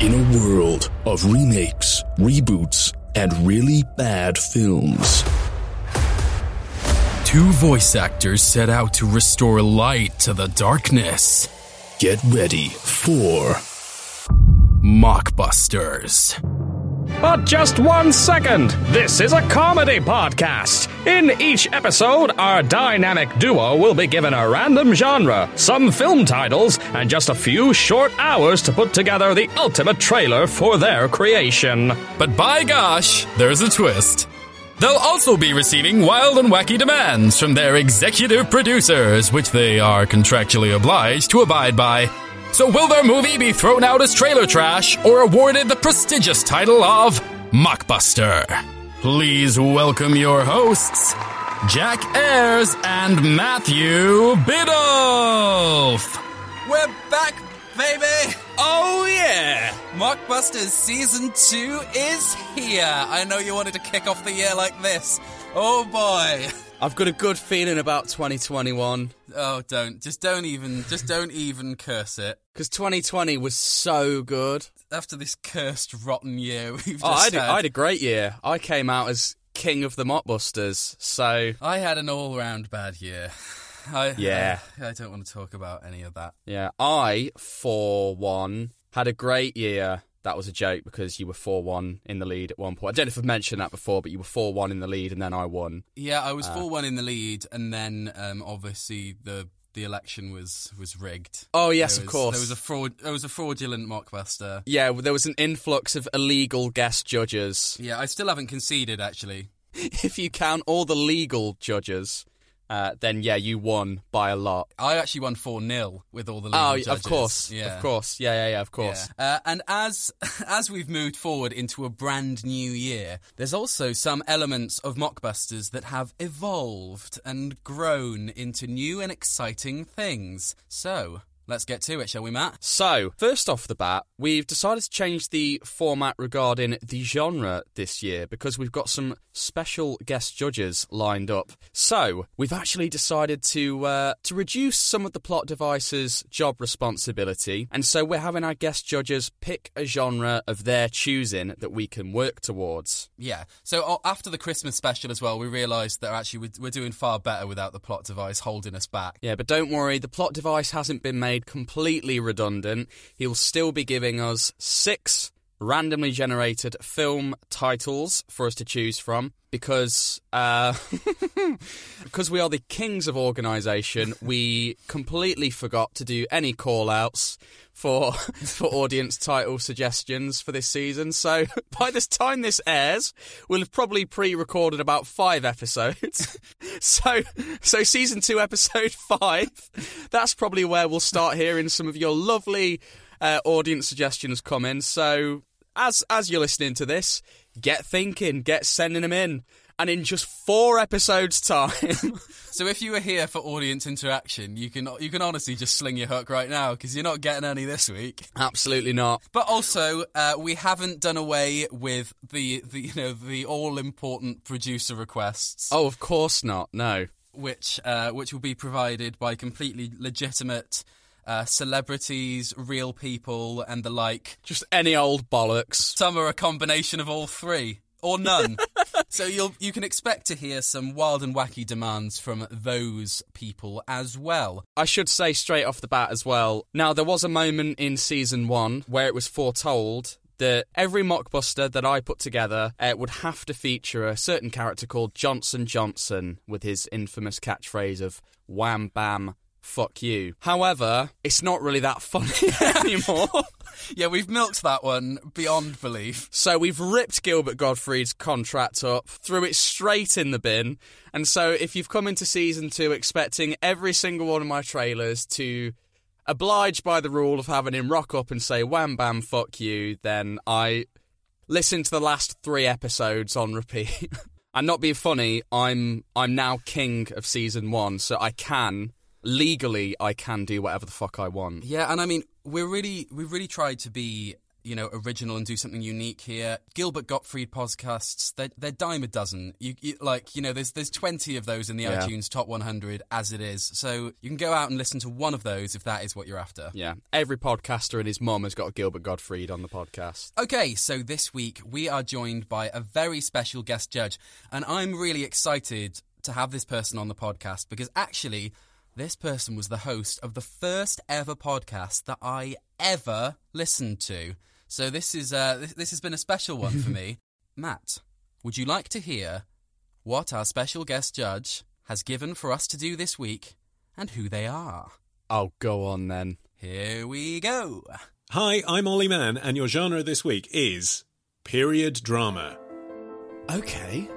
In a world of remakes, reboots, and really bad films, Two voice actors set out to restore light to the darkness. get ready for Mockbusters. But just one second. This is a comedy podcast. In each episode, our dynamic duo will be given a random genre, some film titles, and just a few short hours to put together the ultimate trailer for their creation. But by gosh, there's a twist. They'll also be receiving wild and wacky demands from their executive producers, which they are contractually obliged to abide by. So, will their movie be thrown out as trailer trash or awarded the prestigious title of Mockbuster? Please welcome your hosts, Jack Ayers and Matthew Biddulph. We're back, baby! Oh yeah! Mockbusters Season 2 is here! I know you wanted to kick off the year like this. Oh boy! I've got a good feeling about 2021 Oh, don't. Just don't even, just don't even curse it. because 2020 was so good. After this cursed, rotten year we've just Oh, I had, a, had. I had a great year. I came out as king of the Mockbusters. So I had an all-round bad year. I, Yeah. I, I don't want to talk about any of that. yeah, I for one had a great year. That was a joke because you were four one in the lead at one point. I don't know if I've mentioned that before, but you were four one in the lead and then I won. Yeah, I was 4-1 in the lead, and then um, obviously the the election was was rigged. Oh yes, There of course. There was a fraud. There was a fraudulent mockbuster. yeah, there was an influx of illegal guest judges. Yeah, I still haven't conceded actually. If you count all the legal judges, uh, then yeah, you won by a lot. I actually won four 0 with all the Oh, judges. of course, yeah. of course, yeah, yeah, yeah, of Yeah. course. Uh, and as as we've moved forward into a brand new year, there's also some elements of mockbusters that have evolved and grown into new and exciting things. So let's get to it, shall we, Matt? So, first off the bat, we've decided to change the format regarding the genre this year because we've got some special guest judges lined up. So, we've actually decided to uh, to reduce some of the plot devices' job responsibility, and so we're having our guest judges pick a genre of their choosing that we can work towards. Yeah. So after the Christmas special as well, we realised that actually we're doing far better without the plot device holding us back. Yeah, but don't worry, the plot device hasn't been made completely redundant. He'll still be giving us six randomly generated film titles for us to choose from because uh, because we are the kings of organisation. We completely forgot to do any call outs for for audience title suggestions for this season. So by this time this airs, we'll have probably pre-recorded about five episodes. so so season two, episode five. That's probably where we'll start hearing some of your lovely uh, audience suggestions come in. So as as you're listening to this, get thinking, get sending them in. And in just four episodes' time, So if you were here for audience interaction, you can you can honestly just sling your hook right now because you're not getting any this week. absolutely not. But also, uh, we haven't done away with the, the you know the all important producer requests, Oh, of course not. No. which uh, which will be provided by completely legitimate uh, celebrities, real people, and the like. Just any old bollocks. Some are a combination of all three. Or none. so you'll you can expect to hear some wild and wacky demands from those people as well. I should say straight off the bat as well. Now, there was a moment in season one where it was foretold that every mockbuster that I put together uh, would have to feature a certain character called Johnson Johnson with his infamous catchphrase of "Wham Bam." Fuck you. However, it's not really that funny anymore. Yeah, we've milked that one beyond belief. So we've ripped Gilbert Gottfried's contract up, threw it straight in the bin. And so if you've come into season two expecting every single one of my trailers to oblige by the rule of having him rock up and say wham bam fuck you, then I listen to the last three episodes on repeat. I'm not being funny, I'm I'm now king of season one, so I can legally I can do whatever the fuck I want. Yeah, and I mean, we're really we've really tried to be you know, original and do something unique here. Gilbert Gottfried podcasts, they're, they're dime a dozen. You, you like, you know, there's there's 20 of those in the Yeah. iTunes top 100 as it is. So you can go out and listen to one of those if that is what you're after. Yeah, every podcaster and his mom has got a Gilbert Gottfried on the podcast. Okay, so this week we are joined by a very special guest judge, and I'm really excited to have this person on the podcast because actually, this person was the host of the first ever podcast that I ever listened to. So this is uh, this, this has been a special one for me. Matt, would you like to hear what our special guest judge has given for us to do this week and who they are? Oh, go on then. Here we go. Hi, I'm Ollie Mann, and your genre this week is period drama. Okay.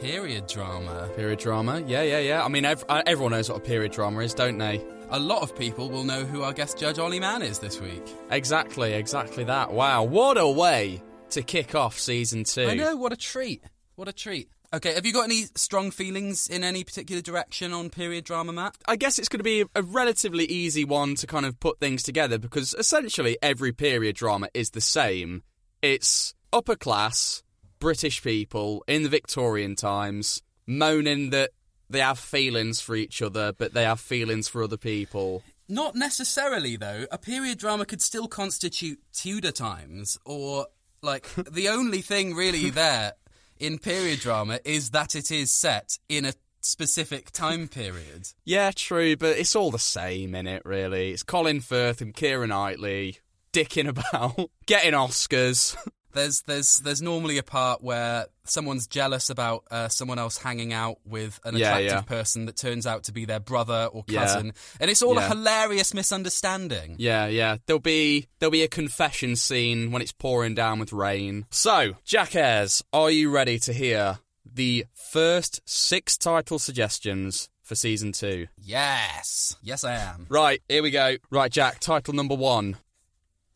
Period drama. Period drama. Yeah, yeah, yeah. I mean, ev- uh, everyone knows what a period drama is, don't they? A lot of people will know who our guest judge Ollie Mann is this week. Exactly, exactly that. Wow, what a way to kick off season two. I know, what a treat. What a treat. Okay, have you got any strong feelings in any particular direction on period drama, Matt? I guess it's going to be a relatively easy one to kind of put things together because essentially every period drama is the same. It's upper class British people in the Victorian times moaning that they have feelings for each other, but they have feelings for other people. Not necessarily, though. A period drama could still constitute Tudor times, or, like, the only thing really there in period drama is that it is set in a specific time period. Yeah, true, but it's all the same in it, really. It's Colin Firth and Keira Knightley dicking about, getting Oscars. There's there's there's normally a part where someone's jealous about uh, someone else hanging out with an Yeah, attractive yeah. person that turns out to be their brother or Yeah. cousin, and it's all a hilarious misunderstanding. Yeah, yeah. There'll be there'll be a confession scene when it's pouring down with rain. So, Jack Ayres, are you ready to hear the first six title suggestions for season two? Yes, yes, I am. Right, here we go. Right, Jack, title number one.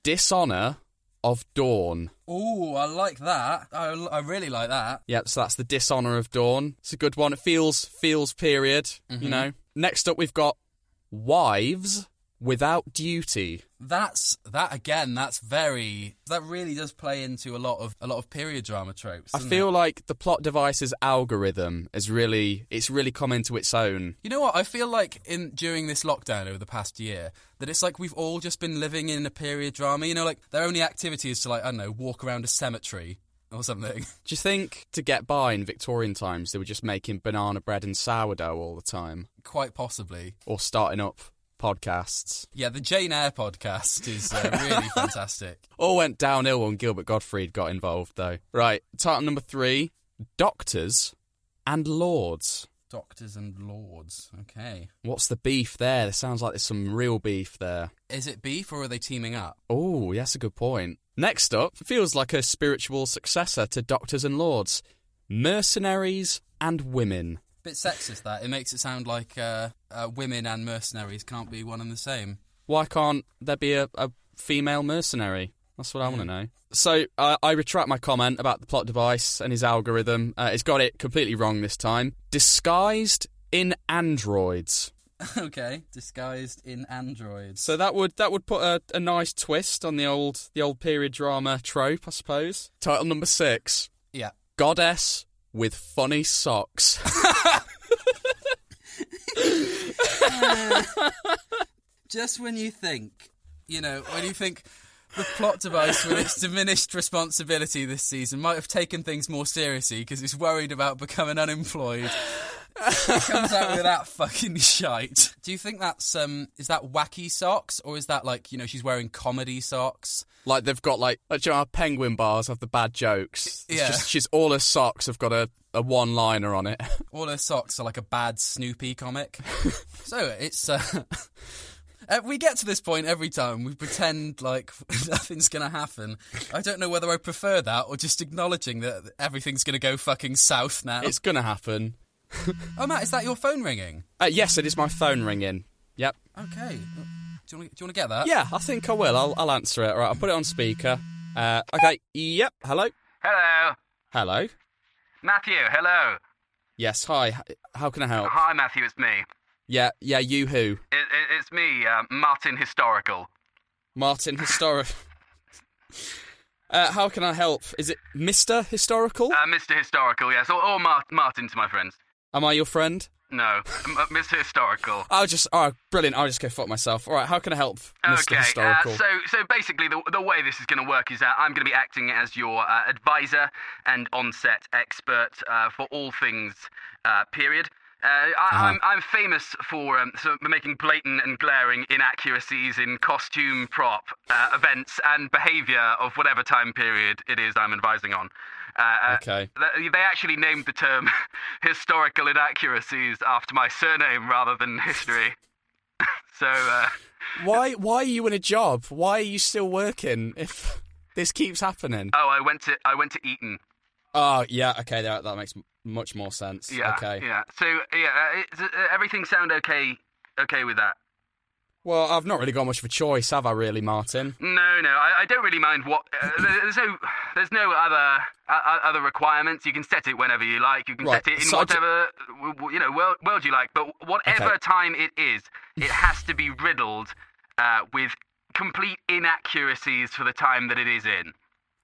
Dishonor of Dawn. Oh, I like that. I, I really like that. Yep, so that's the Dishonor of Dawn. It's a good one. It feels feels period, you mm-hmm. know. Next up we've got Wives Without Duty. That's that again. That's very. That really does play into a lot of a lot of period drama tropes. I feel it? like the plot device's algorithm is really it's really come into its own. You know what? I feel like in during this lockdown over the past year that it's like we've all just been living in a period drama. You know, like their only activity is to like I don't know walk around a cemetery or something. Do you think to get by in Victorian times they were just making banana bread and sourdough all the time Quite possibly. or starting up podcasts? Yeah, the Jane Eyre podcast is uh, really fantastic. All went downhill when Gilbert Gottfried got involved though. Right, title number 3, Doctors and Lords. Doctors and lords. Okay. What's the beef there? There sounds like there's some real beef there. Is it beef or are they teaming up? Oh, yes, a good point. Next up, feels like a spiritual successor to Doctors and Lords Mercenaries and Women. Bit sexist that. It makes it sound like uh, uh, women and mercenaries can't be one and the same. Why can't there be a, a female mercenary? That's what I want to know. So uh, I retract my comment about the plot device and his algorithm. Uh, it's got it completely wrong this time. Disguised in androids. okay. Disguised in androids. So that would that would put a, a nice twist on the old the old period drama trope, I suppose. Title number six: yeah. Goddess with funny socks. just when you think, you know, when you think the plot device with its diminished responsibility this season might have taken things more seriously because it's worried about becoming unemployed. it comes out with that fucking shite. Do you think that's um is that wacky socks or is that like, you know, she's wearing comedy socks? like they've got like, like you know, how penguin bars have the bad jokes. It's Yeah. just she's all her socks have got a, a one liner on it. All her socks are like a bad Snoopy comic. so it's uh, uh, we get to this point every time. We pretend like nothing's gonna happen. I don't know whether I prefer that or just acknowledging that everything's gonna go fucking south now. it's gonna happen. Oh, Matt, is that your phone ringing? Uh, yes, it is my phone ringing. Yep. Okay. Do you want to get that? Yeah, I think I will. I'll, I'll answer it. All right, I'll put it on speaker. Uh, okay. Yep. Hello. Hello. Hello. Matthew, hello. Yes. Hi. How can I help? Hi, Matthew, it's me. Yeah. Yeah. You who? It, it, it's me, uh, Martin Historical. Martin Historical. Uh, how can I help? Is it Mr. Historical? Uh, Mr. Historical, yes. Or, or Mar- Martin to my friends. Am I your friend? No. M- uh, Mr. Historical. I'll just. Oh, brilliant. I'll just go fuck myself. All right, how can I help, Mr. Okay, Historical? Uh, so so basically, the, the way this is going to work is that I'm going to be acting as your uh, advisor and on-set expert uh, for all things uh, period. Uh, I, Uh-huh. I'm, I'm famous for um, sort of making blatant and glaring inaccuracies in costume, prop, uh, events, and behaviour of whatever time period it is I'm advising on. Uh, uh, Okay. th- They actually named the term historical inaccuracies after my surname rather than history. so, uh, Why? Why are you in a job? Why are you still working if this keeps happening? oh, I went to I went to Eton. Oh, yeah. Okay, that that makes much more sense. Yeah. Okay. Yeah. So yeah, uh, uh, everything sound okay? Okay with that? Well, I've not really got much of a choice, have I? Really, Martin? No, no, I, I don't really mind what. Uh, there's no, there's no other uh, other requirements. You can set it whenever you like. You can Right, set it in so whatever w- you know world, world you like. But whatever Okay. time it is, it has to be riddled uh, with complete inaccuracies for the time that it is in.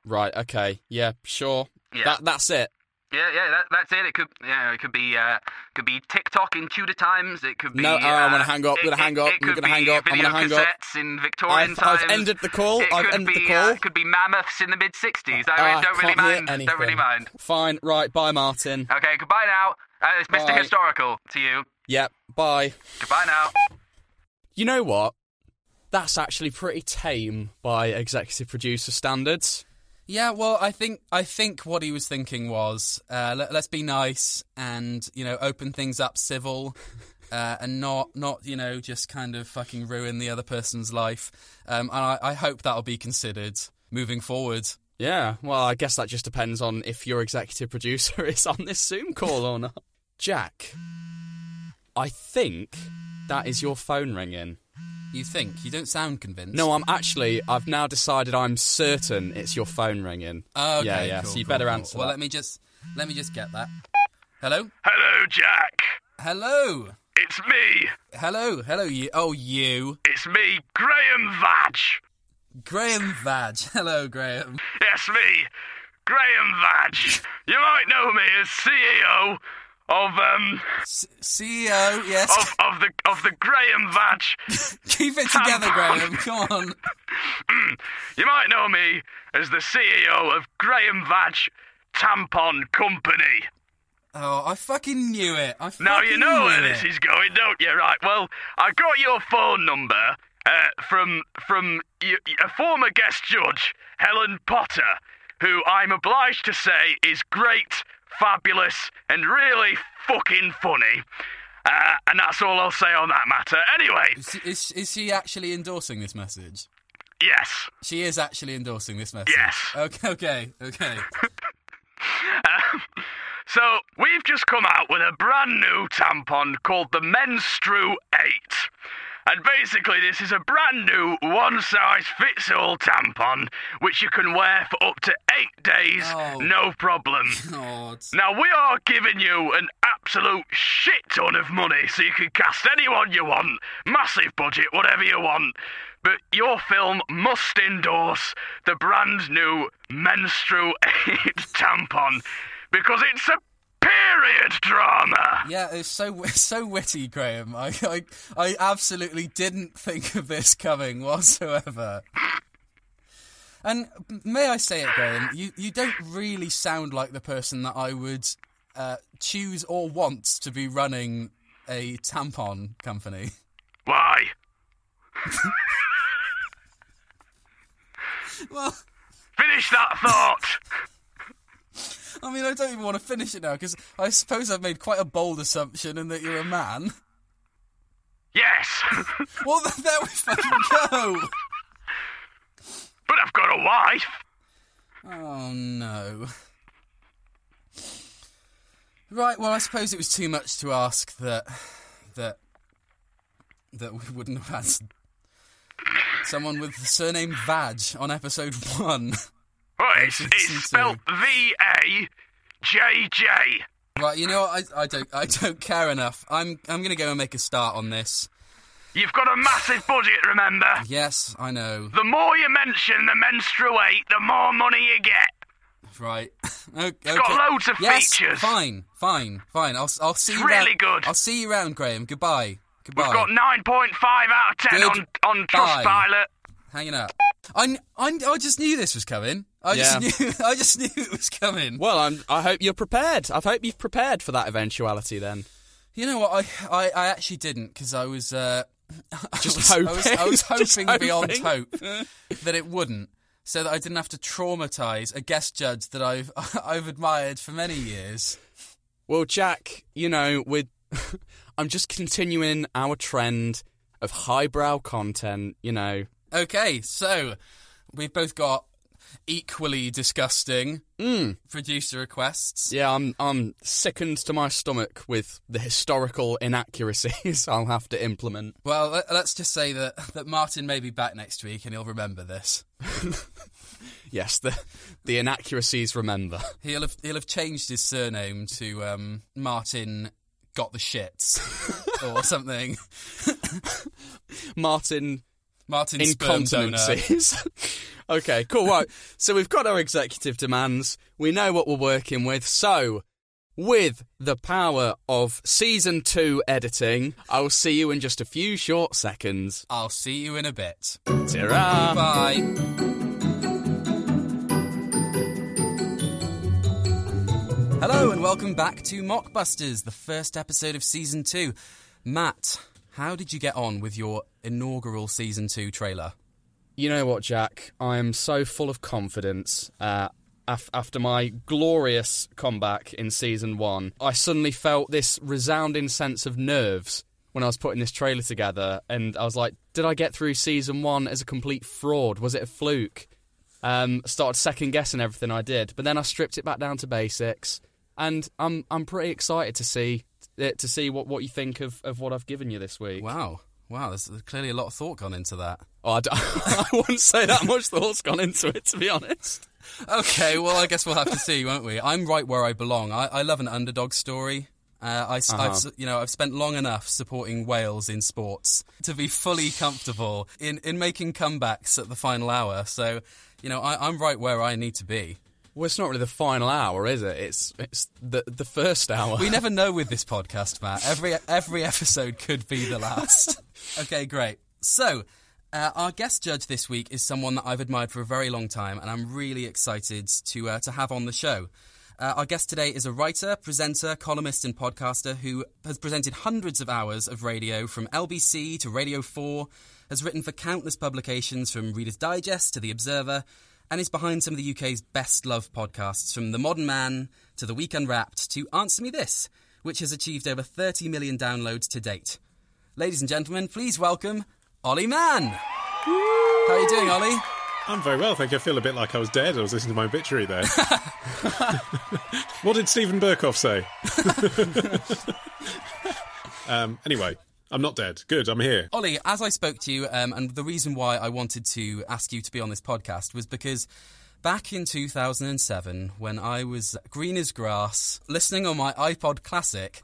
Right. Okay. Yeah. Sure. Yeah. That that's it. Yeah, yeah, that, that's it. It could, yeah, it could be, uh, could be TikTok in Tudor times. It could be. No, oh, I'm gonna uh, hang up, it- gonna hang up, I'm gonna hang up, I'm gonna hang up. in Victorian I've- I've times. ended the call, It I've ended the be, call. Uh, it could be mammoths in the mid '60s. I, really don't really mind. Don't really mind. Fine. Right. Bye, Martin. Okay, goodbye now. Uh, it's Mr. Bye. Historical to you. Yep. Bye. Goodbye now. You know what? That's actually pretty tame by executive producer standards. Yeah, well, I think I think what he was thinking was uh, let, let's be nice and you know open things up civil, uh, and not not you know just kind of fucking ruin the other person's life. Um, and I, I hope that'll be considered moving forward. Yeah, well, I guess that just depends on if your executive producer is on this Zoom call or not. Jack, I think that is your phone ringing. You think you don't sound convinced? No, I'm actually, I've now decided I'm certain it's your phone ringing. Oh, okay, yeah, yeah, cool, so you cool, better cool. answer Well, that. let me just let me just get that. Hello, Hello, Jack. hello, It's me. hello, hello. You, oh, you, It's me, Graham Vatch. Graham Vag. Hello, Graham. Yes, me, Graham Vatch. You might know me as CEO of um C- CEO. Yes. of, of the of the Graham Vatch. Keep it together, Graham. Come on. You might know me as the CEO of Graham Vatch Tampon Company. Oh, I fucking knew it. I Now you know where knew this is going, don't you? Right. Well, I got your phone number uh, from from y- a former guest judge, Helen Potter, who I'm obliged to say is great, fabulous, and really fucking funny. Uh, and that's all I'll say on that matter. Anyway, Is, is, is she actually endorsing this message? yes. She is actually endorsing this message. Yes. Okay, okay, okay. So we've just come out with a brand new tampon called the Menstru 8. And basically, this is a brand new one size fits all tampon which you can wear for up to eight days, Oh. no problem. God. Now, we are giving you an absolute shit ton of money so you can cast anyone you want, massive budget, whatever you want. But your film must endorse the brand new Menstru 8 tampon because it's a period drama. Yeah, it's so it's so witty, Graham. I, I I absolutely didn't think of this coming whatsoever. And may I say it, Graham? You you don't really sound like the person that I would uh, choose or want to be running a tampon company. Why? Well, Finish that thought. I mean, I don't even want to finish it now because I suppose I've made quite a bold assumption in that you're a man. Yes, Well, there we fucking go. but I've got a wife. Oh no. Right, well I suppose it was too much to ask that that that we wouldn't have had someone with the surname Vag on episode one. Oh, it's, it's spelled V A J J. Right, you know what, I, I don't I don't care enough. I'm I'm gonna go and make a start on this. You've got a massive budget, remember? Yes, I know. The more you mention the menstruate, the more money you get. Right. okay. got loads of yes, features. Fine, fine, fine. I'll I'll see It's you. really round- good. I'll see you around, Graham. Goodbye. Goodbye. We've got 9.5 out of 10 on, on Goodbye. Trustpilot. Hanging up. I, I, I just knew this was coming. I Yeah. just knew. I just knew it was coming. Well, I'm, I hope you're prepared. I hope you've prepared for that eventuality then. You know what? I I, I actually didn't because I was uh, I Just was, I was, I was hoping, hoping beyond hoping. hope that it wouldn't, so that I didn't have to traumatise a guest judge that I've I've admired for many years. Well, Jack, you know, with I'm just continuing our trend of highbrow content, you know. Okay, so we've both got equally disgusting producer requests. Yeah, I'm I'm sickened to my stomach with the historical inaccuracies I'll have to implement. Well, let- let's just say that that Martin may be back next week and he'll remember this. Yes, the the inaccuracies remember. He'll have he'll have changed his surname to um, Martin got the shits or something. Martin Martin incontinencies. okay, cool. Right. So we've got our executive demands. We know what we're working with. So, with the power of season two editing, I will see you in just a few short seconds. I'll see you in a bit. Ta-ra! Bye. Hello and welcome back to Mockbusters, the first episode of season two. Matt, how did you get on with your inaugural season two trailer? You know what, Jack? I am so full of confidence. Uh, af- after my glorious comeback in season one, I suddenly felt this resounding sense of nerves when I was putting this trailer together, and I was like, "Did I get through season one as a complete fraud? Was it a fluke?" Um, started second guessing everything I did, but then I stripped it back down to basics, and I'm I'm pretty excited to see to see what, what you think of, of what I've given you this week. Wow. Wow, there's clearly a lot of thought gone into that. Oh, I, I wouldn't say that much thought's gone into it, to be honest. Okay, well, I guess we'll have to see, won't we? I'm right where I belong. I, I love an underdog story. Uh, I, have you know, I've spent long enough supporting Wales in sports to be fully comfortable in, in making comebacks at the final hour. So, you know, I, I'm right where I need to be. Well, it's not really the final hour, is it? It's it's the the first hour. We never know with this podcast, Matt. Every every episode could be the last. okay, great. So, uh, our guest judge this week is someone that I've admired for a very long time, and I'm really excited to uh, to have on the show. Uh, our guest today is a writer, presenter, columnist, and podcaster who has presented hundreds of hours of radio from LBC to Radio 4, has written for countless publications from Reader's Digest to The Observer, and is behind some of the UK's best loved podcasts, from The Modern Man to The Week Unwrapped to Answer Me This, which has achieved over 30 million downloads to date. Ladies and gentlemen, please welcome Ollie Mann. How are you doing, Ollie? I'm very well, thank you. I feel a bit like I was dead. I was listening to my obituary there. what did Steven Berkoff say? um, anyway, I'm not dead. Good, I'm here. Ollie, as I spoke to you, um, and the reason why I wanted to ask you to be on this podcast was because back in 2007, when I was green as grass, listening on my iPod Classic,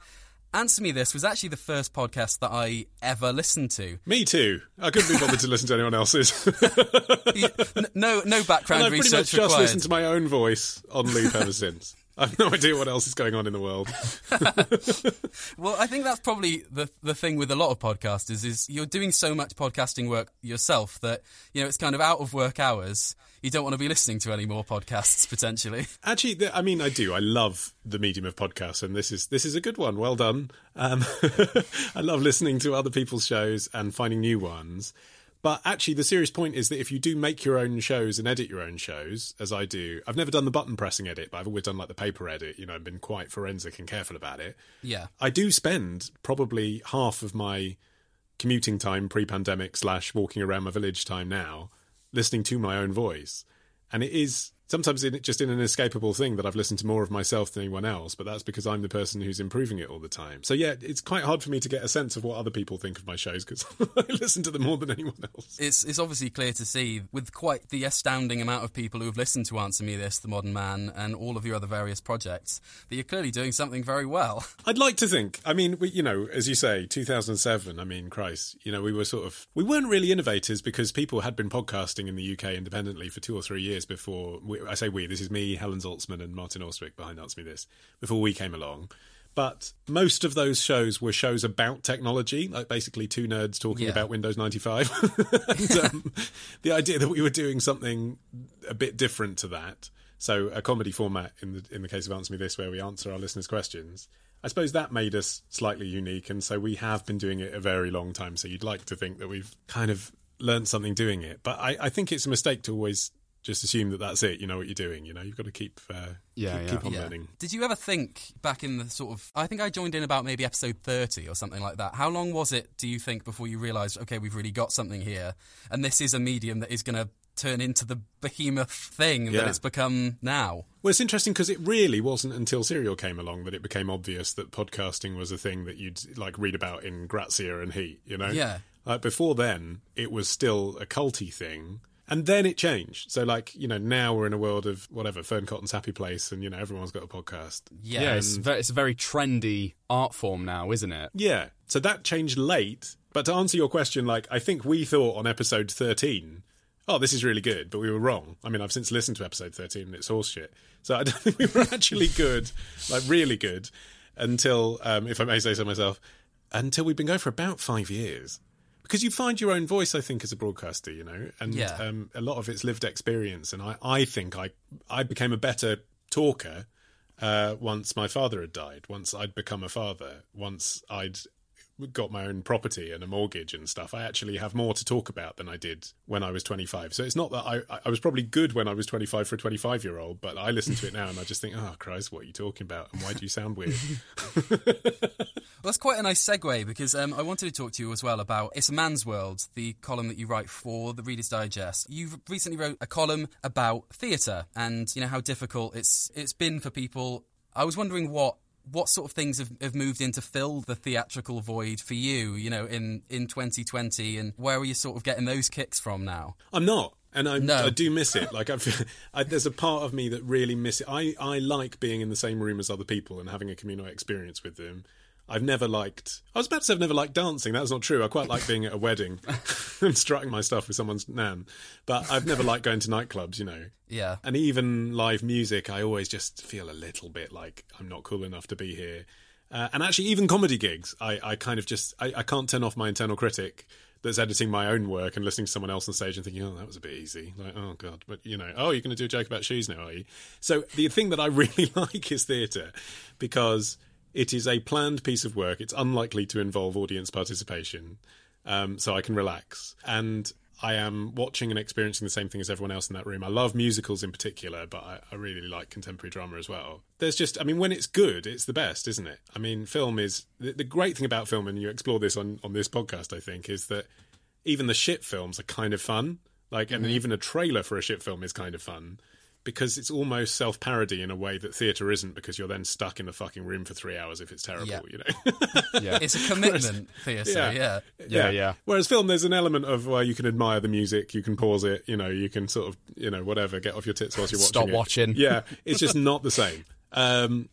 Answer Me This was actually the first podcast that I ever listened to. Me too. I couldn't be bothered to listen to anyone else's. No, no background and I've pretty research much just required. listened to my own voice on loop ever since. I have no idea what else is going on in the world. Well, I think that's probably the the thing with a lot of podcasters is you're doing so much podcasting work yourself that you know it's kind of out of work hours. You don't want to be listening to any more podcasts potentially. Actually, I mean, I do. I love the medium of podcasts, and this is this is a good one. Well done. Um, I love listening to other people's shows and finding new ones. But actually, the serious point is that if you do make your own shows and edit your own shows, as I do, I've never done the button pressing edit, but I've always done like the paper edit. You know, I've been quite forensic and careful about it. Yeah. I do spend probably half of my commuting time pre-pandemic slash walking around my village time now listening to my own voice and it is sometimes in, just in an inescapable thing that I've listened to more of myself than anyone else, but that's because I'm the person who's improving it all the time. So yeah, it's quite hard for me to get a sense of what other people think of my shows because I listen to them more than anyone else. It's, it's obviously clear to see, with quite the astounding amount of people who have listened to Answer Me This, The Modern Man, and all of your other various projects, that you're clearly doing something very well. I'd like to think. I mean, we, you know, as you say, 2007. I mean, Christ, you know, we were sort of we weren't really innovators because people had been podcasting in the UK independently for two or three years before. We, I say we. This is me, Helen Zaltzman, and Martin Austwick behind Answer Me This. Before we came along. But most of those shows were shows about technology, like basically two nerds talking Yeah. about Windows 95. and, um, the idea that we were doing something a bit different to that, so a comedy format in the in the case of Answer Me This, where we answer our listeners' questions, I suppose that made us slightly unique, and so we have been doing it a very long time. So you'd like to think that we've kind of learned something doing it, but I, I think it's a mistake to always just assume that that's it. You know what you're doing. You know, you've got to keep uh, Yeah, keep, yeah. keep on Yeah. learning. Did you ever think back in the sort of? I think I joined in about maybe episode thirty or something like that. How long was it? Do you think before you realised, okay, we've really got something here, and this is a medium that is going to turn into the behemoth thing that it's become now? Well, it's interesting because it really wasn't until Serial came along that it became obvious that podcasting was a thing that you'd like read about in Grazia and Heat. You know, Yeah. Like before then, it was still a culty thing, and then it changed. So, like you know, now we're in a world of whatever Fearne Cotton's Happy Place, and you know, everyone's got a podcast. Yeah, it's, it's a very trendy art form now, isn't it? Yeah. So that changed late. But to answer your question, like I think we thought on episode thirteen. Oh, this is really good, but we were wrong. I mean, I've since listened to episode 13 and it's horseshit. So I don't think we were actually good, like really good, until, um, if I may say so myself, until we've been going for about five years. Because you find your own voice, I think, as a broadcaster, you know, and Yeah. um, a lot of it's lived experience. And I, I think I, I became a better talker uh, once my father had died, once I'd become a father, once I'd got my own property and a mortgage and stuff. I actually have more to talk about than I did when I was 25. So it's not that I, I was probably good when I was 25 for a 25 year old, but I listen to it now and I just think, oh, Christ, what are you talking about? And why do you sound weird? Well, that's quite a nice segue because um, I wanted to talk to you as well about It's a Man's World, the column that you write for the Reader's Digest. You recently wrote a column about theatre and you know how difficult it's it's been for people. I was wondering what what sort of things have, have moved in to fill the theatrical void for you, you know, in, in 2020, and where are you sort of getting those kicks from now? I'm not. And I, No. I do miss it. Like I've, I, there's a part of me that really miss it. I, I like being in the same room as other people and having a communal experience with them. I've never liked. I was about to say I've never liked dancing. That's not true. I quite like being at a wedding and strutting my stuff with someone's nan. But I've never liked going to nightclubs. You know. Yeah. And even live music, I always just feel a little bit like I'm not cool enough to be here. Uh, and actually, even comedy gigs, I, I kind of just I, I can't turn off my internal critic that's editing my own work and listening to someone else on stage and thinking, oh, that was a bit easy. Like, oh god, but you know, oh, you're going to do a joke about shoes now, are you? So the thing that I really like is theatre because it is a planned piece of work. It's unlikely to involve audience participation, um, so I can relax and. I am watching and experiencing the same thing as everyone else in that room. I love musicals in particular, but I, I really like contemporary drama as well. There's just, I mean, when it's good, it's the best, isn't it? I mean, film is the, the great thing about film, and you explore this on on this podcast. I think is that even the shit films are kind of fun. Like, and even a trailer for a shit film is kind of fun because it's almost self parody in a way that theatre isn't because you're then stuck in the fucking room for three hours if it's terrible, Yeah. you know? Yeah. It's a commitment theatre, Yeah. yeah. Yeah, yeah. Whereas film, there's an element of well, you can admire the music, you can pause it, you know, you can sort of, you know, whatever, get off your tits whilst you're watching. Stop it. watching. Yeah, it's just not the same. Um,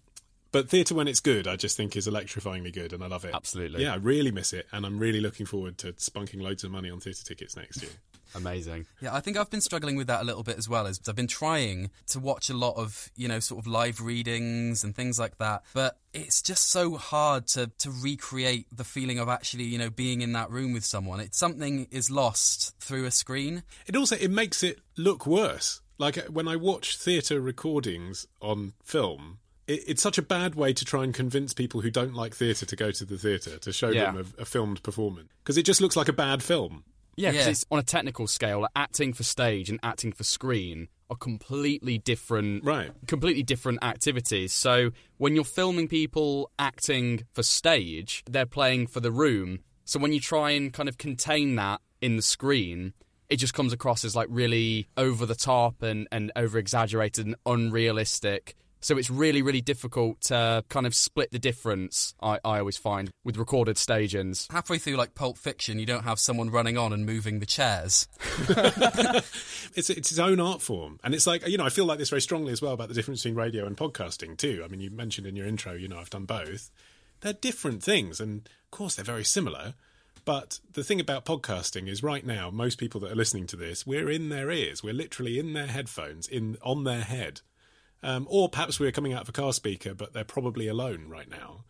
but theatre, when it's good, I just think is electrifyingly good, and I love it. Absolutely. Yeah, I really miss it, and I'm really looking forward to spunking loads of money on theatre tickets next year. Amazing. Yeah, I think I've been struggling with that a little bit as well. As I've been trying to watch a lot of, you know, sort of live readings and things like that, but it's just so hard to to recreate the feeling of actually, you know, being in that room with someone. It's something is lost through a screen. It also it makes it look worse. Like uh, when I watch theatre recordings on film, it's such a bad way to try and convince people who don't like theatre to go to the theatre to show Yeah. them a, a filmed performance because it just looks like a bad film. Yeah, 'cause Yeah. it's on a technical scale. Like acting for stage and acting for screen are completely different, Right. Completely different activities. So when you're filming people acting for stage, they're playing for the room. So when you try and kind of contain that in the screen, it just comes across as like really over the top and, and over exaggerated and unrealistic. So it's really, really difficult to kind of split the difference, I, I always find, with recorded stage-ins. Halfway through, like Pulp Fiction, you don't have someone running on and moving the chairs. it's it's its own art form, and it's like you know I feel like this very strongly as well about the difference between radio and podcasting too. I mean, you mentioned in your intro, you know, I've done both. They're different things, and of course they're very similar. But the thing about podcasting is, right now, most people that are listening to this, we're in their ears. We're literally in their headphones, in on their head, um, or perhaps we're coming out of a car speaker, but they're probably alone right now.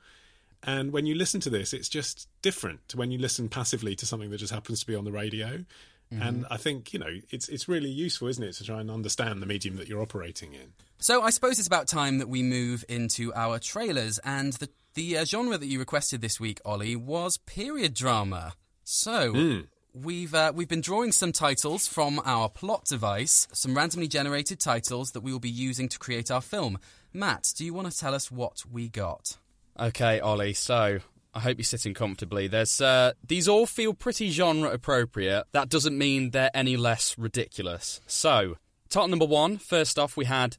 And when you listen to this, it's just different to when you listen passively to something that just happens to be on the radio. And I think you know it's it's really useful, isn't it, to try and understand the medium that you're operating in. So I suppose it's about time that we move into our trailers, and the the uh, genre that you requested this week, Ollie, was period drama. So. We've uh, we've been drawing some titles from our plot device, some randomly generated titles that we will be using to create our film. Matt, do you want to tell us what we got? Okay, Ollie. So I hope you're sitting comfortably. There's uh, these all feel pretty genre appropriate. That doesn't mean they're any less ridiculous. So, title number one. First off, we had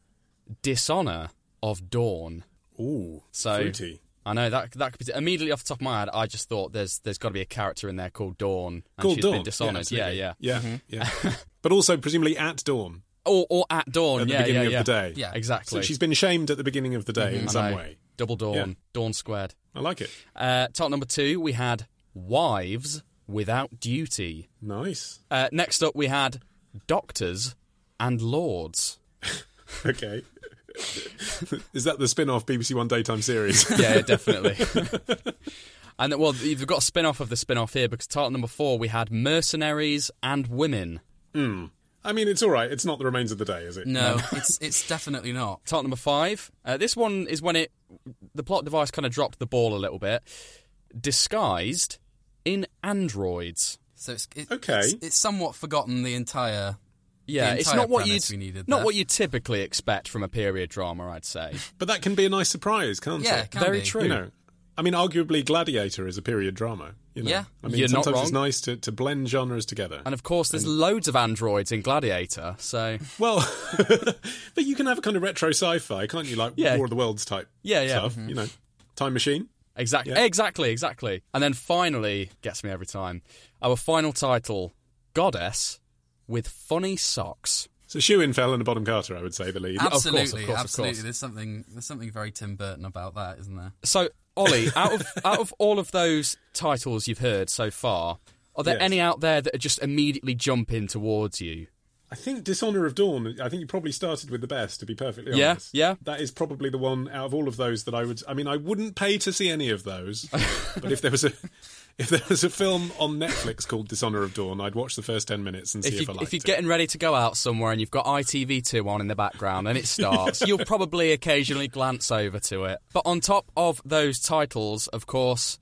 Dishonor of Dawn. Ooh, So fruity. I know that that could be immediately off the top of my head. I just thought there's there's got to be a character in there called Dawn, and Called she's dawn. been dishonored. Yeah, absolutely. yeah, Mm-hmm. yeah, yeah. but also presumably at dawn Or or at dawn. at the yeah, beginning yeah, of the day. Yeah. exactly. So she's been shamed at the beginning of the day in some way. Double dawn, Yeah. dawn squared. I like it. Uh, top number two, we had wives without duty. Nice. Uh, next up, we had doctors and lords. Okay. Is that the spin-off BBC One daytime series? Yeah, definitely. and well, you've got a spin off of the spin off here because title number four, we had mercenaries and women. I mean, it's all right. It's not the remains of the day, is it? No, it's it's definitely not. Title number five, uh, this one is when it the plot device kind of dropped the ball a little bit. Disguised in androids. So it's it, Okay. It's, it's somewhat forgotten the entire. Yeah, it's not what you'd not there. what you typically expect from a period drama. I'd say. But that can be a nice surprise, can't Yeah, it? it can Very be. true. You know, I mean, arguably, Gladiator is a period drama. You know? Yeah. I mean, You're not sometimes it's nice to, to blend genres together. And of course, there's loads of androids in Gladiator, so Well, but you can have a kind of retro sci-fi, can't you? Like Yeah. War of the Worlds type Yeah, yeah. stuff. Mm-hmm. You know, Time Machine. exactly, Yeah. exactly, exactly. And then finally, gets me every time. Our final title, Goddess with funny socks. So Shoe in fell in the bottom Carter, I would say, the lead. course, of Absolutely, course, of absolutely. course. There's something there's something very Tim Burton about that, isn't there? So, Ollie, out of out of all of those titles you've heard so far, are there Yes. any out there that are just immediately jumping towards you? I think Dishonor of Dawn. I think you probably started with the best, to be perfectly honest. Yeah, honest. yeah. That is probably the one out of all of those that I would. I mean, I wouldn't pay to see any of those, but if there was a if there was a film on Netflix called Dishonor of Dawn, I'd watch the first ten minutes and see If, if, you, I liked it. if you're it. getting ready to go out somewhere and you've got ITV2 on in the background and it starts, you'll probably occasionally glance over to it. But on top of those titles, of course,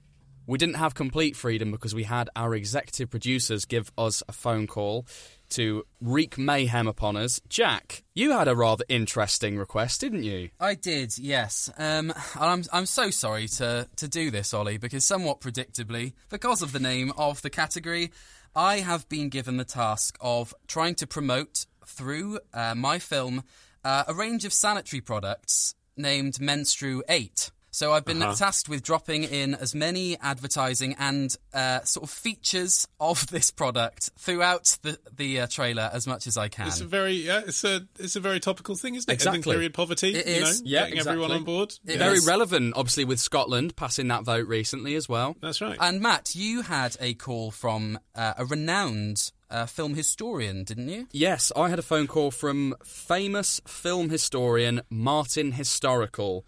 we didn't have complete freedom because we had our executive producers give us a phone call to wreak mayhem upon us. Jack, you had a rather interesting request, didn't you? I did, yes. Um, I'm I'm so sorry to to do this, Ollie, because somewhat predictably, because of the name of the category, I have been given the task of trying to promote through uh, my film uh, a range of sanitary products named Menstru Eight. So I've been tasked with dropping in as many advertising and uh, sort of features of this product throughout the the uh, trailer as much as I can. It's a very yeah, it's a it's a very topical thing, isn't it? Ending Exactly. period poverty. It you know, Yeah, getting everyone on board. It Very is. relevant, obviously, with Scotland passing that vote recently as well. That's right. And Matt, you had a call from uh, a renowned uh, film historian, didn't you? Yes, I had a phone call from famous film historian Martin Historical.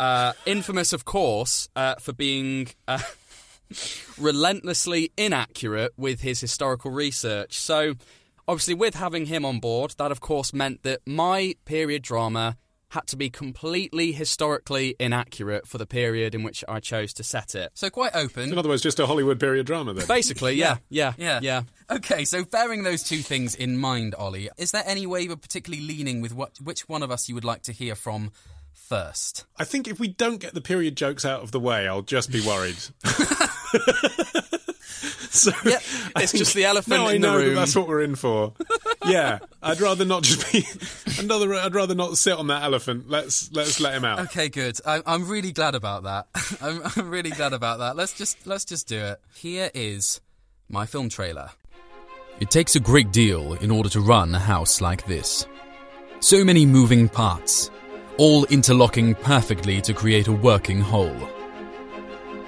Uh, infamous, of course, uh, for being uh, relentlessly inaccurate with his historical research. So, obviously, with having him on board, that of course meant that my period drama had to be completely historically inaccurate for the period in which I chose to set it. So quite open. in other words, just a Hollywood period drama then. Basically, yeah, yeah, Yeah. yeah. Okay, so bearing those two things in mind, Ollie, is there any way you're particularly leaning with what, which one of us you would like to hear from first? I think if we don't get the period jokes out of the way, I'll just be worried. So Yeah, it's think- just the elephant now I in the know that that's what we're in for. yeah, I'd rather not just be. I'd rather, I'd rather not sit on that elephant. Let's let's let him out. Okay, good. I, I'm really glad about that. I'm, I'm really glad about that. Let's just let's just do it. Here is my film trailer. It takes a great deal in order to run a house like this. So many moving parts, all interlocking perfectly to create a working whole.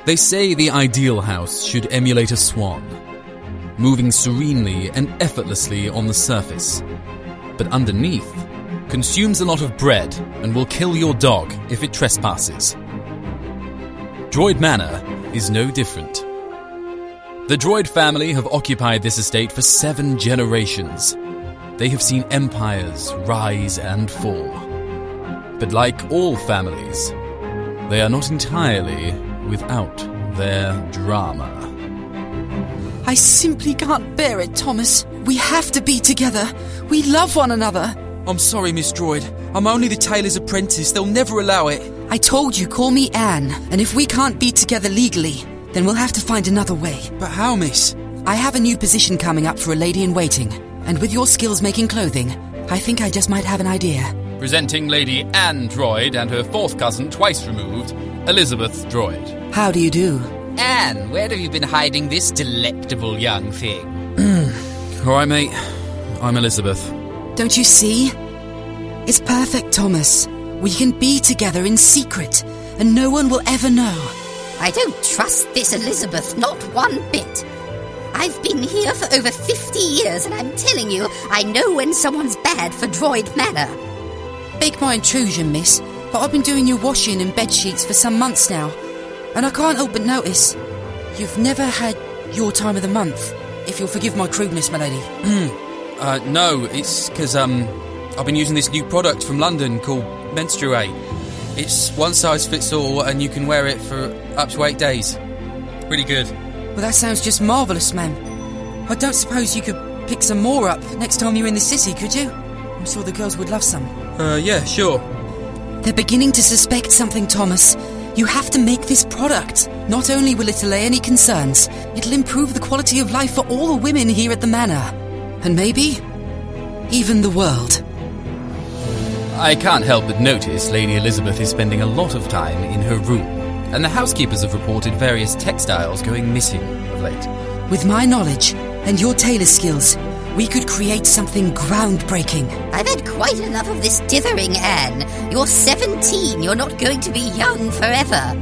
They say the ideal house should emulate a swan, moving serenely and effortlessly on the surface, but underneath consumes a lot of bread and will kill your dog if it trespasses. Droid Manor is no different. The Droid family have occupied this estate for seven generations. They have seen empires rise and fall. But like all families, they are not entirely without their drama. I simply can't bear it, Thomas. We have to be together. We love one another. I'm sorry, Miss Droid. I'm only the tailor's apprentice. They'll never allow it. I told you, call me Anne, and if we can't be together legally, then we'll have to find another way. But how, Miss? I have a new position coming up for a lady in waiting, and with your skills making clothing, I think I just might have an idea. Presenting Lady Anne Droid and her fourth cousin twice removed, Elizabeth Droid. How do you do? Anne, where have you been hiding this delectable young thing? All right, mate. I'm Elizabeth. Don't you see? It's perfect, Thomas. We can be together in secret, and no one will ever know. I don't trust this Elizabeth, not one bit. I've been here for over 50 years, and I'm telling you, I know when someone's bad for Droid Manor. Beg my intrusion, miss, but I've been doing your washing and bed sheets for some months now, and I can't help but notice you've never had your time of the month. If you'll forgive my crudeness, my lady. Uh, no, it's because um, I've been using this new product from London called Menstruate. It's one size fits all, and you can wear it for up to eight days. Really good. Well, that sounds just marvellous, ma'am. I don't suppose you could pick some more up next time you're in the city, could you? I'm sure the girls would love some. Uh, yeah, sure. They're beginning to suspect something, Thomas. You have to make this product. Not only will it allay any concerns, it'll improve the quality of life for all the women here at the manor. And maybe, even the world. I can't help but notice Lady Elizabeth is spending a lot of time in her room, and the housekeepers have reported various textiles going missing of late. With my knowledge and your tailor skills, we could create something groundbreaking. I've had quite enough of this dithering, Anne. You're 17. You're not going to be young forever.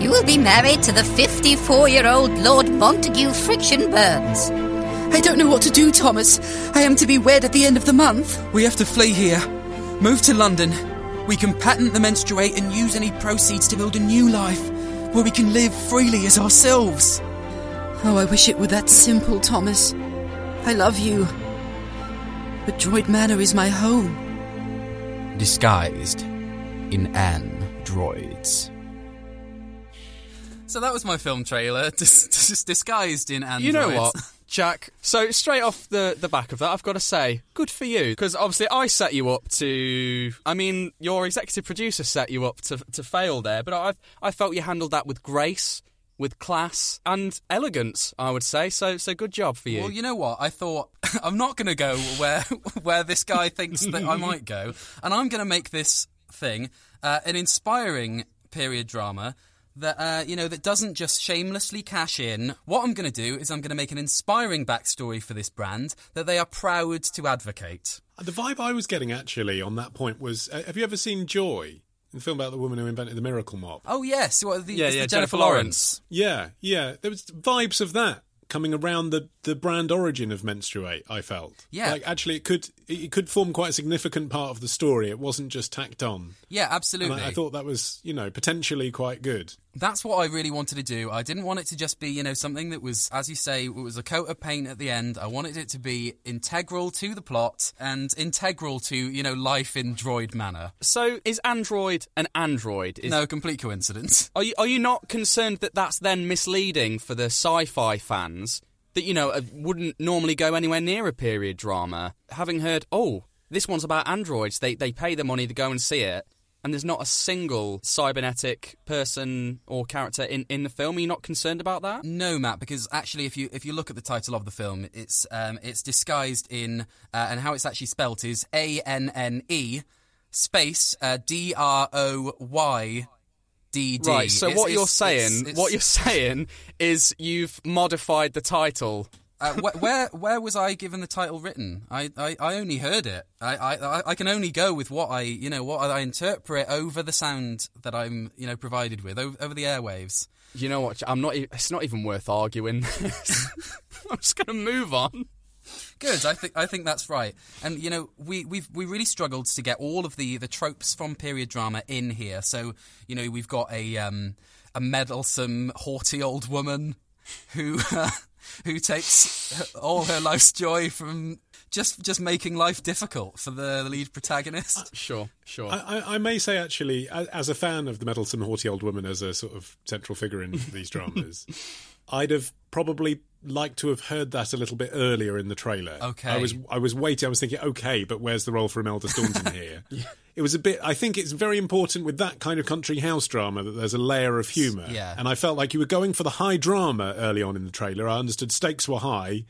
You will be married to the 54 year old Lord Montague Friction Burns. I don't know what to do, Thomas. I am to be wed at the end of the month. We have to flee here. Move to London. We can patent the menstruate and use any proceeds to build a new life where we can live freely as ourselves. Oh, I wish it were that simple, Thomas. I love you. But Droid Manor is my home. Disguised in Anne droids. So that was my film trailer, dis- dis- disguised in androids. You know what, Jack? So straight off the, the back of that, I've got to say, good for you. Because obviously I set you up to... I mean, your executive producer set you up to, to fail there, but I, I felt you handled that with grace, with class, and elegance, I would say. So so good job for you. Well, you know what? I thought I'm not going to go where where this guy thinks that I might go, and I'm going to make this thing uh, an inspiring period drama that uh, you know that doesn't just shamelessly cash in. What I'm going to do is I'm going to make an inspiring backstory for this brand that they are proud to advocate. The vibe I was getting actually on that point was: uh, Have you ever seen Joy? The film about the woman who invented the miracle mop. Oh yes, what, the, Yeah, it's the Jennifer, Jennifer Lawrence. Yeah, yeah. There was vibes of that coming around the, the brand origin of Menstruate. I felt. Yeah. Like actually, it could it could form quite a significant part of the story. It wasn't just tacked on. Yeah, And absolutely. I, I thought that was you know potentially quite good. That's what I really wanted to do. I didn't want it to just be, you know, something that was, as you say, it was a coat of paint at the end. I wanted it to be integral to the plot and integral to, you know, life in Droid Manor. so is Android an android? Is, No complete coincidence. Are you, are you not concerned that that's then misleading for the sci-fi fans that you know uh, wouldn't normally go anywhere near a period drama? Having heard, oh, this one's about androids, they they pay the money to go and see it. And there's not a single cybernetic person or character in, in the film. Are you not concerned about that? No, Matt, because actually, if you if you look at the title of the film, it's um, it's disguised in uh, and how it's actually spelt is A N N E space uh, D R O Y D D. Right. So It's- what you're saying, it's- what you're saying is you've modified the title. Uh, wh- where where was I given the title written? I, I, I only heard it. I, I I can only go with what I you know what I interpret over the sound that I'm you know provided with over, over the airwaves. You know what? I'm not. It's not even worth arguing. I'm just going to move on. Good. I think I think that's right. And you know, we we've we really struggled to get all of the the tropes from period drama in here. So you know, we've got a um a meddlesome, haughty old woman who uh, who takes all her life's joy from just just making life difficult for the lead protagonist. Uh, sure, sure. I, I, I may say, actually, a- as a fan of the meddlesome, haughty old woman as a sort of central figure in these dramas, I'd have probably liked to have heard that a little bit earlier in the trailer. Okay. I was I was waiting. I was thinking, okay, but where's the role for Imelda Staunton here? It was a bit. I think it's very important with that kind of country house drama that there's a layer of humour. Yeah. And I felt like you were going for the high drama early on in the trailer. I understood stakes were high.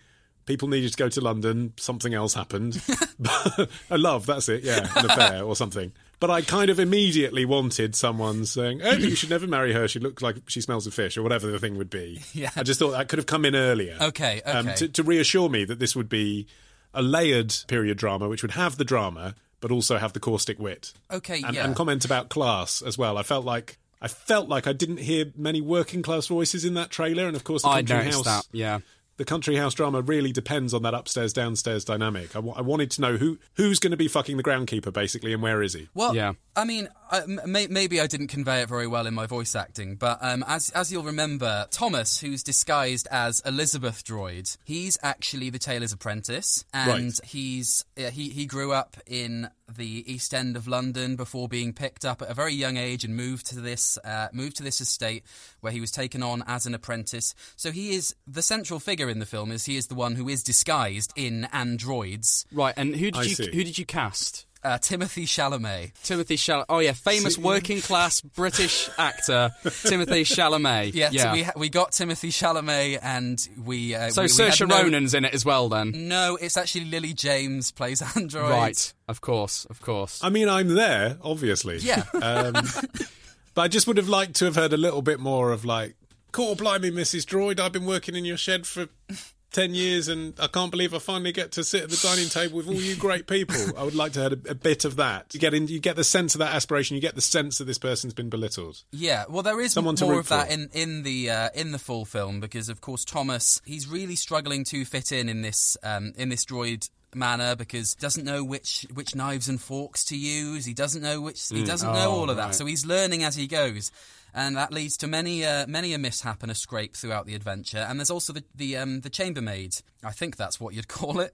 People needed to go to London. Something else happened. a love, that's it. Yeah, an affair or something. But I kind of immediately wanted someone saying, "Oh, you should never marry her. She looks like she smells of fish," or whatever the thing would be. Yeah. I just thought that could have come in earlier. Okay, Um, okay. to, to reassure me that this would be a layered period drama, which would have the drama, but also have the caustic wit. Okay, and, yeah. and comment about class as well. I felt like I felt like I didn't hear many working class voices in that trailer, and of course, the I country house. that. Yeah. The country house drama really depends on that upstairs downstairs dynamic. I wanted to know who who's going to be fucking the groundkeeper basically, and where is he? Well, Yeah. I mean, I, m- may, maybe I didn't convey it very well in my voice acting, but um, as as you'll remember, Thomas, who's disguised as Elizabeth Droid, he's actually the tailor's apprentice, and Right. he's uh, he he grew up in the East End of London before being picked up at a very young age and moved to this uh, moved to this estate where he was taken on as an apprentice. So he is the central figure in the film. Is he is the one who is disguised in androids. Right. And who did I you see. who did you cast? Uh, Timothy Chalamet. Timothy Chalamet. Oh yeah, famous working class British actor Timothy Chalamet. Yeah, yeah. So we ha- we got Timothy Chalamet, and we. Uh, So we, we Saoirse had no- Ronan's in it as well. Then. No, it's actually Lily James plays Android. Right. Of course. Of course. I mean, I'm there, obviously. Yeah. Um, but I just would have liked to have heard a little bit more of like, "Cool, blimey, Mrs. Droid, I've been working in your shed for." 10 years and I can't believe I finally get to sit at the dining table with all you great people. I would like to have a, a bit of that. You get in, you get the sense of that aspiration, you get the sense that this person's been belittled. Yeah, well, there is Someone more of that in in the uh, in the full film because, of course, Thomas he's really struggling to fit in in this um, in this Droid Manor because he doesn't know which which knives and forks to use. He doesn't know which he doesn't know Oh, all of that, right. so he's learning as he goes. And that leads to many, uh, many a mishap and a scrape throughout the adventure. And there's also the the, um, the chambermaid. I think that's what you'd call it.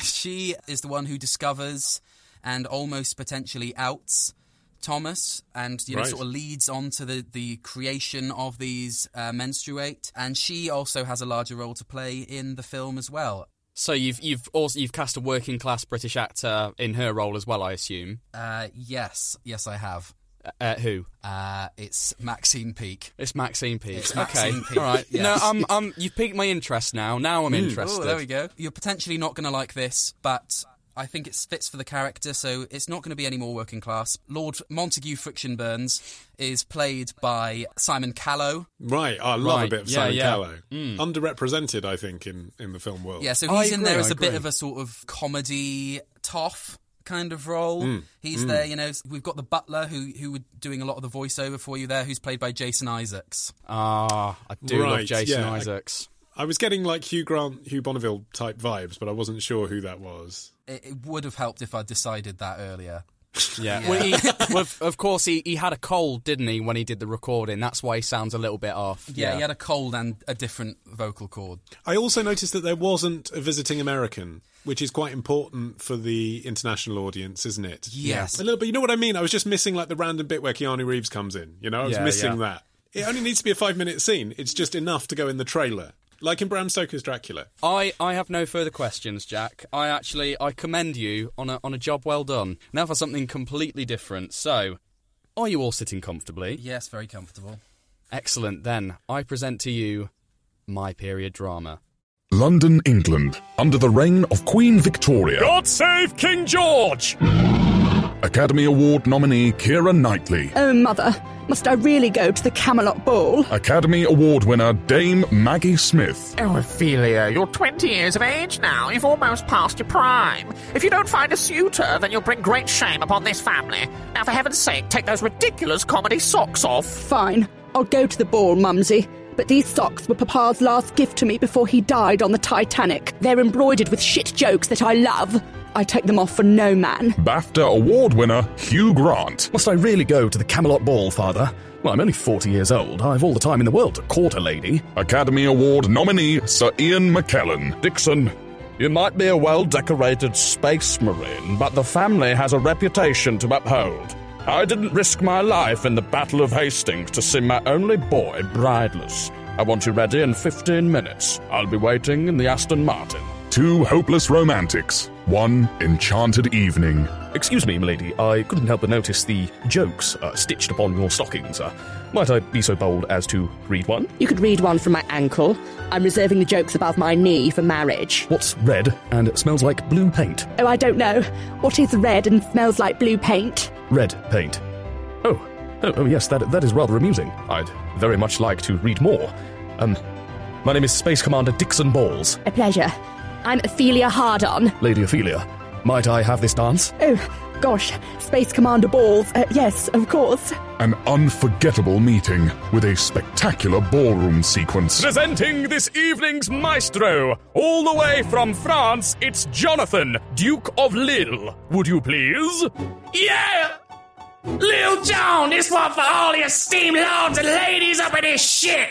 she is the one who discovers and almost potentially outs Thomas, and you know, Right. sort of leads on to the, the creation of these uh, menstruate, and she also has a larger role to play in the film as well. So you've you've also you've cast a working class British actor in her role as well, I assume. Uh, yes, yes, I have. Uh, who? Uh, it's Maxine Peake. It's Maxine Peake. It's okay, Maxine Peake, all right. yes. No, I'm, I'm. You've piqued my interest now. Now I'm interested. Oh, there we go. You're potentially not going to like this, but I think it fits for the character, so it's not going to be any more working class. Lord Montague Friction Burns is played by Simon Callow. Right, I love Right, a bit of yeah, Simon yeah. Callow. Underrepresented, I think, in, in the film world. Yeah, so I he's in agree, there I as a bit of a sort of comedy tough kind of role. Hmm. He's there, you know. We've got the butler who who were doing a lot of the voiceover for you there, who's played by Jason Isaacs. Ah, I do love Jason yeah, Isaacs. I was getting like Hugh Grant, Hugh Bonneville type vibes, but I wasn't sure who that was. It, it would have helped if I'd decided that earlier. Yeah. Yeah. Well, he, well, of- of course, he, he had a cold, didn't he, when he did the recording? That's why he sounds a little bit off. Yeah, he had a cold and a different vocal cord. I also noticed that there wasn't a visiting American, which is quite important for the international audience, isn't it? Yes. A little bit. You know what I mean? I was just missing like the random bit where Keanu Reeves comes in. You know, I was Yeah, missing yeah. that. It only needs to be a five minute scene. It's just enough to go in the trailer. Like in Bram Stoker's Dracula. I, I have no further questions, Jack. I actually I commend you on a on a job well done. Now for something completely different. So, Are you all sitting comfortably? Yes, very comfortable. Excellent. Then I present to you my period drama. London, England, under the reign of Queen Victoria. God save King George! Academy Award nominee Keira Knightley. Oh, mother, must I really go to the Camelot Ball? Academy Award winner Dame Maggie Smith. Oh, Ophelia, you're 20 years of age now. You've almost passed your prime. If you don't find a suitor, then you'll bring great shame upon this family. Now, for heaven's sake, take those ridiculous comedy socks off. Fine, I'll go to the ball, Mumsy. But these socks were Papa's last gift to me before he died on the Titanic. They're embroidered with shit jokes that I love. I take them off for no man. BAFTA Award winner Hugh Grant. Must I really go to the Camelot Ball, Father? Well, I'm only 40 years old. I've all the time in the world to court a lady. Academy Award nominee Sir Ian McKellen. Dixon, you might be a well decorated space marine, but the family has a reputation to uphold. I didn't risk my life in the Battle of Hastings to see my only boy brideless. I want you ready in 15 minutes. I'll be waiting in the Aston Martin. Two hopeless romantics. One enchanted evening. Excuse me, milady, I couldn't help but notice the jokes uh, stitched upon your stockings. Uh, might I be so bold as to read one? You could read one from my ankle. I'm reserving the jokes above my knee for marriage. What's red and smells like blue paint? Oh, I don't know. What is red and smells like blue paint? Red paint. Oh, oh, oh yes, that, that is rather amusing. I'd very much like to read more. Um, my name is Space Commander Dixon Balls. A pleasure. I'm Ophelia Hardon. Lady Ophelia, might I have this dance? Oh, gosh. Space Commander Balls. Uh, yes, of course. An unforgettable meeting with a spectacular ballroom sequence. Presenting this evening's maestro, all the way from France, it's Jonathan, Duke of Lille. Would you please? Yeah! Lil Jon, this one for all your esteemed lords and ladies up in this shit!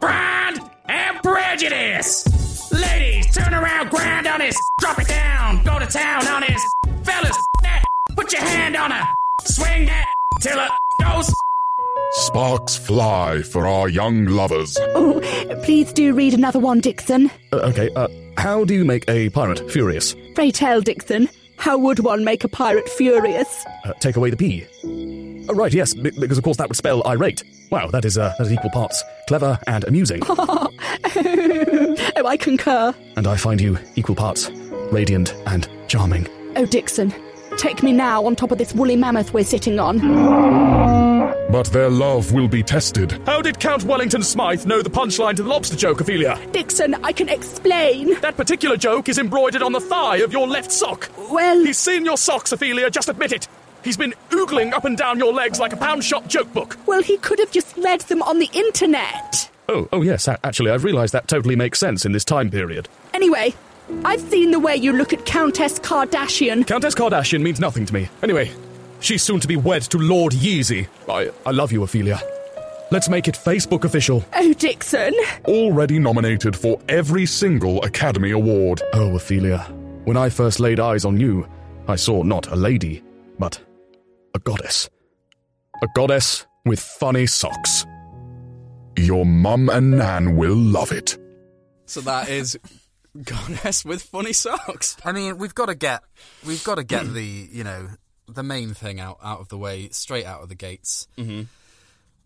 Brand and prejudice! Ladies, turn around, grind on this, drop it down, go to town on this. Fellas, that, put your hand on her, swing that till it goes. Sparks fly for our young lovers. Oh, please do read another one, Dixon. Uh, okay, uh, how do you make a pirate furious? Pray tell, Dixon. How would one make a pirate furious? Uh, take away the P. Oh, right, yes, b- because of course that would spell irate. Wow, that is, uh, that is equal parts clever and amusing. oh, I concur. And I find you equal parts radiant and charming. Oh, Dixon, take me now on top of this woolly mammoth we're sitting on. But their love will be tested. How did Count Wellington Smythe know the punchline to the lobster joke, Ophelia? Dixon, I can explain. That particular joke is embroidered on the thigh of your left sock. Well, He's seen your socks, Ophelia, just admit it. He's been oogling up and down your legs like a pound shop joke book. well, he could have just read them on the internet. Oh, oh yes, actually, I've realised that totally makes sense in this time period. Anyway, I've seen the way you look at Countess Kardashian. Countess Kardashian means nothing to me. Anyway, she's soon to be wed to Lord Yeezy. I, I love you, Ophelia. Let's make it Facebook official. Oh, Dixon. Already nominated for every single Academy Award. Oh, Ophelia, when I first laid eyes on you, I saw not a lady, but a goddess. A goddess with funny socks. Your mum and Nan will love it. So that is Goddess with funny socks. I mean, we've got to get we've got to get the you know the main thing out out of the way straight out of the gates. Mm-hmm.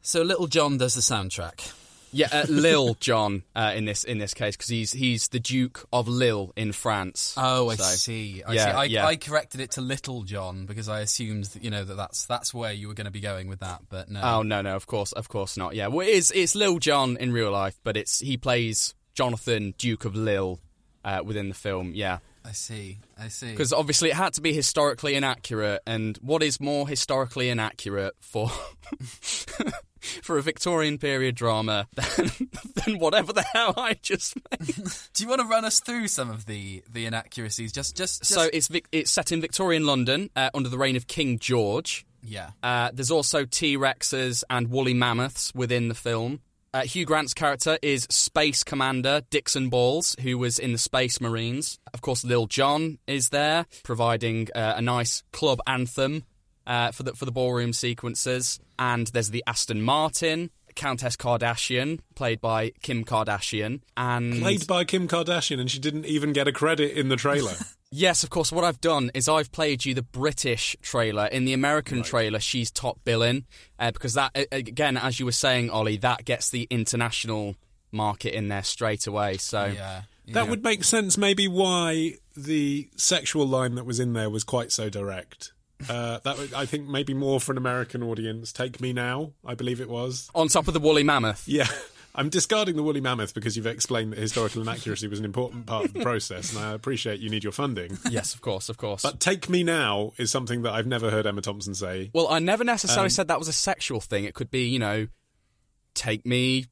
So Little John does the soundtrack. Yeah, uh, Lil Jon uh, in this in this case because he's he's the Duke of Lille in France. Oh, I So, see. I yeah, see. I, yeah. I corrected it to Little John because I assumed that, you know that that's that's where you were going to be going with that, but no. Oh no, no, of course, of course not. Yeah, well, it is it's Lil Jon in real life, but it's he plays Jonathan, Duke of Lille, uh, within the film. Yeah, I see. I see. because obviously it had to be historically inaccurate, and what is more historically inaccurate for for a Victorian period drama than, than whatever the hell I just made? do you want to run us through some of the the inaccuracies? Just just, just So it's Vic- it's set in Victorian London uh, under the reign of King George. yeah. Uh, there's also T Rexes and woolly mammoths within the film. Uh, Hugh Grant's character is Space Commander Dixon Balls, who was in the Space Marines. Of course, Lil Jon is there, providing uh, a nice club anthem uh, for the for the ballroom sequences. And there's the Aston Martin, Countess Kardashian, played by Kim Kardashian, and Played by Kim Kardashian, and she didn't even get a credit in the trailer. Yes, of course. What I've done is I've played you the British trailer. In the American trailer, she's top billing uh, because that, again, as you were saying, Ollie, that gets the international market in there straight away. So Yeah. That would make sense, maybe why the sexual line that was in there was quite so direct. Uh, that would, I think maybe more for an American audience. Take me now, I believe it was. on top of the woolly mammoth. Yeah, I'm discarding the woolly mammoth because you've explained that historical inaccuracy was an important part of the process, and I appreciate you need your funding. Yes, of course, of course. But take me now is something that I've never heard Emma Thompson say. well, I never necessarily Um, said that was a sexual thing. It could be, you know, take me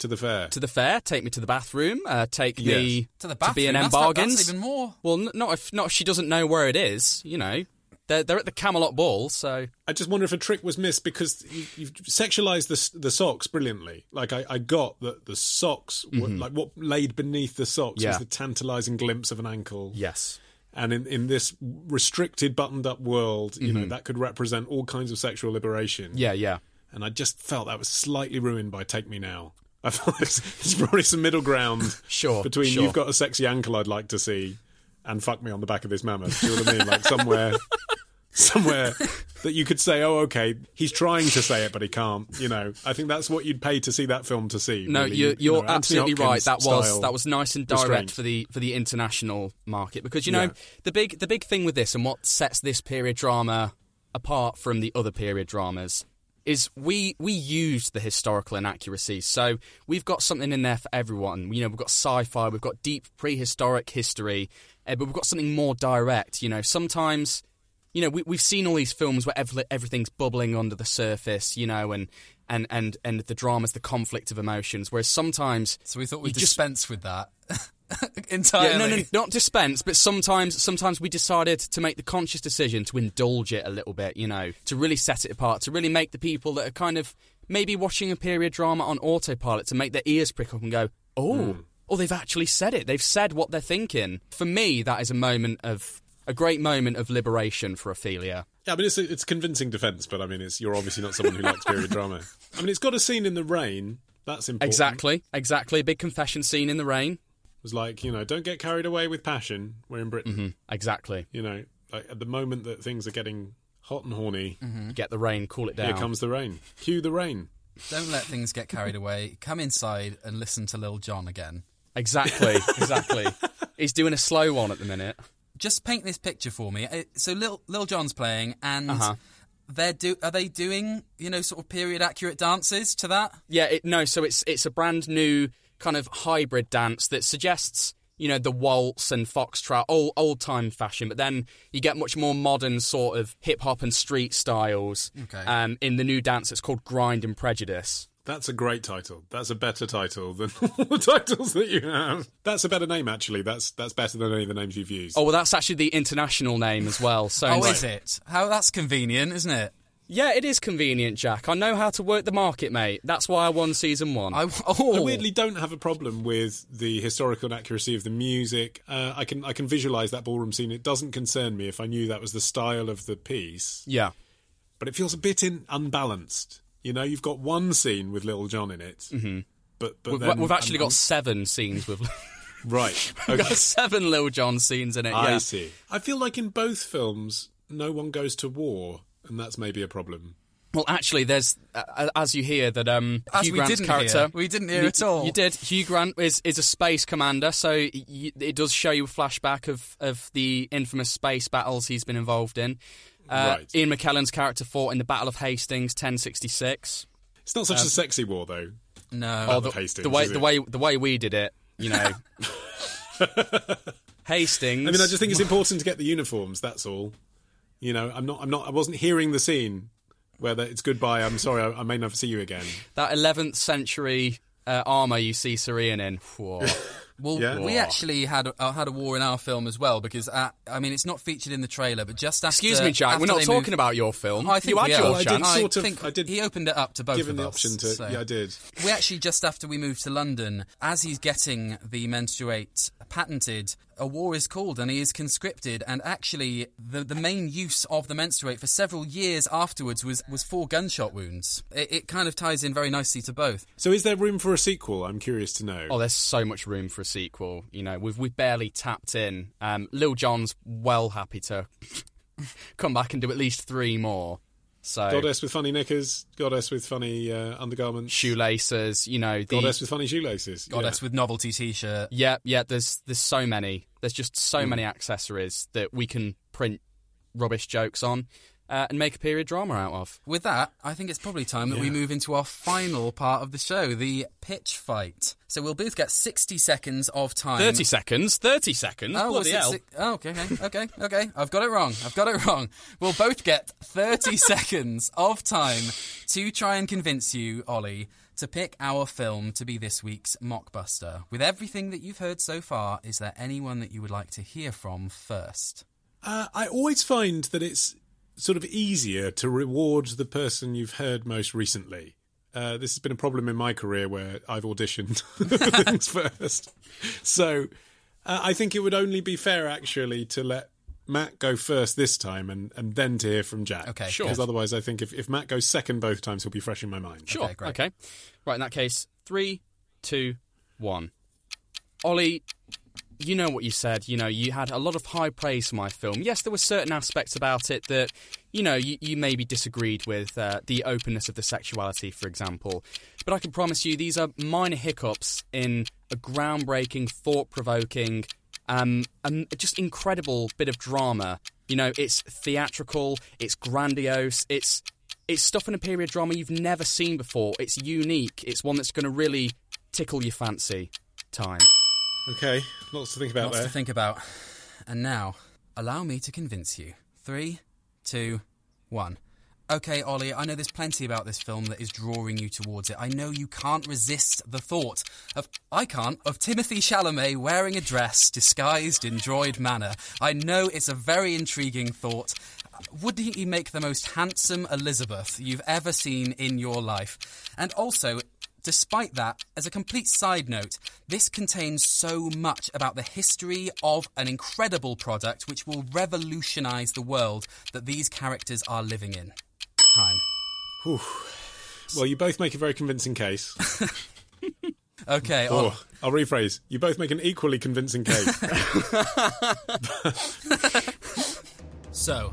To the fair. to the fair, take me to the bathroom, uh, take me To the bathroom. to bathroom. be in that's, bargains. that's even more. Well, n- not if not if she doesn't know where it is. You know, they're they're at the Camelot Ball, so I just wonder if a trick was missed because you, you've sexualized the the socks brilliantly. Like I, I got that the socks, were, like what laid beneath the socks, Mm-hmm. Yeah. was the tantalizing glimpse of an ankle. yes, And in, in this restricted, buttoned up world, you know that could represent all kinds of sexual liberation. Mm-hmm. yeah, yeah. And I just felt that was slightly ruined by "Take Me Now." I felt there's, there's probably some middle ground Sure, between sure. "You've got a sexy ankle I'd like to see" and "Fuck me on the back of this mammoth." Do you know what I mean? Like somewhere. somewhere that you could say, "Oh, okay, he's trying to say it, but he can't." You know, I think that's what you'd pay to see that film to see. No, really. you're, You you're know, absolutely right. That was that was nice and direct restraint. for the for the international market because you know Yeah. the big the big thing with this and what sets this period drama apart from the other period dramas is we we use the historical inaccuracies. So we've got something in there for everyone. You know, we've got sci-fi, we've got deep prehistoric history, uh, but we've got something more direct. You know, sometimes you know, we, we've seen all these films where every, everything's bubbling under the surface, you know, and, and, and, and the drama's the conflict of emotions. Whereas sometimes. So we thought we'd just- dispense with that entirely. Yeah, no, no, not dispense, but sometimes, sometimes we decided to make the conscious decision to indulge it a little bit, you know, to really set it apart, to really make the people that are kind of maybe watching a period drama on autopilot to make their ears prick up and go, oh, hmm. oh, they've actually said it. They've said what they're thinking. For me, that is a moment of a great moment of liberation for Ophelia. Yeah, I mean, it's a, it's convincing defence, but I mean, it's you're obviously not someone who likes period drama. I mean, it's got a scene in the rain. That's important. Exactly, exactly. A big confession scene in the rain. It was like, you know, don't get carried away with passion. We're in Britain. Mm-hmm. Exactly. You know, like at the moment that things are getting hot and horny, Get the rain, cool it down. here comes the rain. Cue the rain. Don't let things get carried away. Come inside and listen to Lil Jon again. Exactly, exactly. He's doing a slow one at the minute. Just paint this picture for me. Uh, So Lil Lil Jon's playing, and Uh-huh. they're do are they doing you know sort of period accurate dances to that? Yeah, it, no. So it's it's a brand new kind of hybrid dance that suggests you know the waltz and foxtrot, old old time fashion, but then you get much more modern sort of hip hop and street styles. Okay. Um, in the new dance, it's called Grind and Prejudice. That's a great title. That's a better title than all the titles that you have. That's a better name, actually. That's that's better than any of the names you've used. Oh well, that's actually the international name as well. So Oh, is it? How that's convenient, isn't it? Yeah, it is convenient, Jack. I know how to work the market, mate. That's why I won season one. I, oh, I weirdly don't have a problem with the historical inaccuracy of the music. Uh, I can I can visualize that ballroom scene. It doesn't concern me if I knew that was the style of the piece. yeah. But it feels a bit in, unbalanced. You know, you've got one scene with Little John in it, mm-hmm. but but We've, then, we've actually um, got seven scenes with. right. We've got seven Lil Jon scenes in it. I yeah. see. I feel like in both films, no one goes to war, and that's maybe a problem. Well, actually, there's uh, as you hear that um, As Hugh we Grant's didn't character. hear. We didn't hear You- at all. You did. Hugh Grant is is a space commander, so y- it does show you a flashback of of the infamous space battles he's been involved in. Uh, Right. Ian McKellen's character fought in the Battle of Hastings, 1066. It's not such Um, a sexy war, though. no. Oh, the, Hastings, the way the way the way we did it, you know. Hastings. I mean, I just think it's important to get the uniforms. That's all. You know, I'm not. I'm not. I wasn't hearing the scene where the, it's goodbye. I'm sorry. I, I may never see you again. that 11th century uh, armor you see Sir Ian in. Whoa. Well, Yeah? we actually had uh, had a war in our film as well because uh, I mean it's not featured in the trailer, but just after. Excuse me, Jack. We're not talking moved- about your film. I think you had we your are. Well, I did sort of- think I did he opened it up to both Given of the us. option to, so- yeah, I did. We actually just after we moved to London, as he's getting the menstruate patented, a war is called and he is conscripted. And actually, the, the main use of the menstruate for several years afterwards was, was for gunshot wounds. It, it kind of ties in very nicely to both. So, is there room for a sequel? I'm curious to know. Oh, there's so much room for a sequel. You know, we've we've barely tapped in. Um, Lil Jon's well happy to come back and do at least three more. So Goddess with funny knickers, goddess with funny uh, undergarments, shoelaces. You know, the, goddess with funny shoelaces, Goddess yeah. with novelty T-shirt. Yeah, yeah. There's there's so many. There's just so Hmm. many accessories that we can print rubbish jokes on uh, and make a period drama out of. With that, I think it's probably time that we move into our final part of the show, the pitch fight. So we'll both get 60 seconds of time. Thirty seconds. Thirty seconds. Oh, Bloody hell. si- oh, okay, okay, okay, okay. I've got it wrong. I've got it wrong. We'll both get 30 seconds of time to try and convince you, Ollie, to pick our film to be this week's mockbuster. With everything that you've heard so far, is there anyone that you would like to hear from first? Uh, I always find that it's sort of easier to reward the person you've heard most recently. Uh, this has been a problem in my career where I've auditioned things first. So uh, I think it would only be fair, actually, to let Matt go first this time and, and then to hear from Jack. Okay, Sure. Because otherwise, I think if, if Matt goes second both times, he'll be fresh in my mind. Sure. Okay, Okay. Right, in that case, three, two, one. Ollie, you know what you said. You know, you had a lot of high praise for my film. Yes, there were certain aspects about it that, you know, you, you maybe disagreed with. Uh, the openness of the sexuality, for example. But I can promise you, these are minor hiccups in a groundbreaking, thought provoking, um, just incredible bit of drama. You know, it's theatrical, it's grandiose, it's it's stuff in a period drama you've never seen before. It's unique. It's one that's going to really tickle your fancy. Time. Okay, lots to think about Lots there. to think about. And now, allow me to convince you. Three, two, one. Okay, Ollie, I know there's plenty about this film that is drawing you towards it. I know you can't resist the thought of, I can't, of Timothy Chalamet wearing a dress disguised in droid manner. I know it's a very intriguing thought. Wouldn't he make the most handsome Elizabeth you've ever seen in your life? And also, Despite that, as a complete side note, this contains so much about the history of an incredible product which will revolutionise the world that these characters are living in. Time. Well, you both make a very convincing case. Okay. Oh, I'll rephrase. You both make an equally convincing case. So,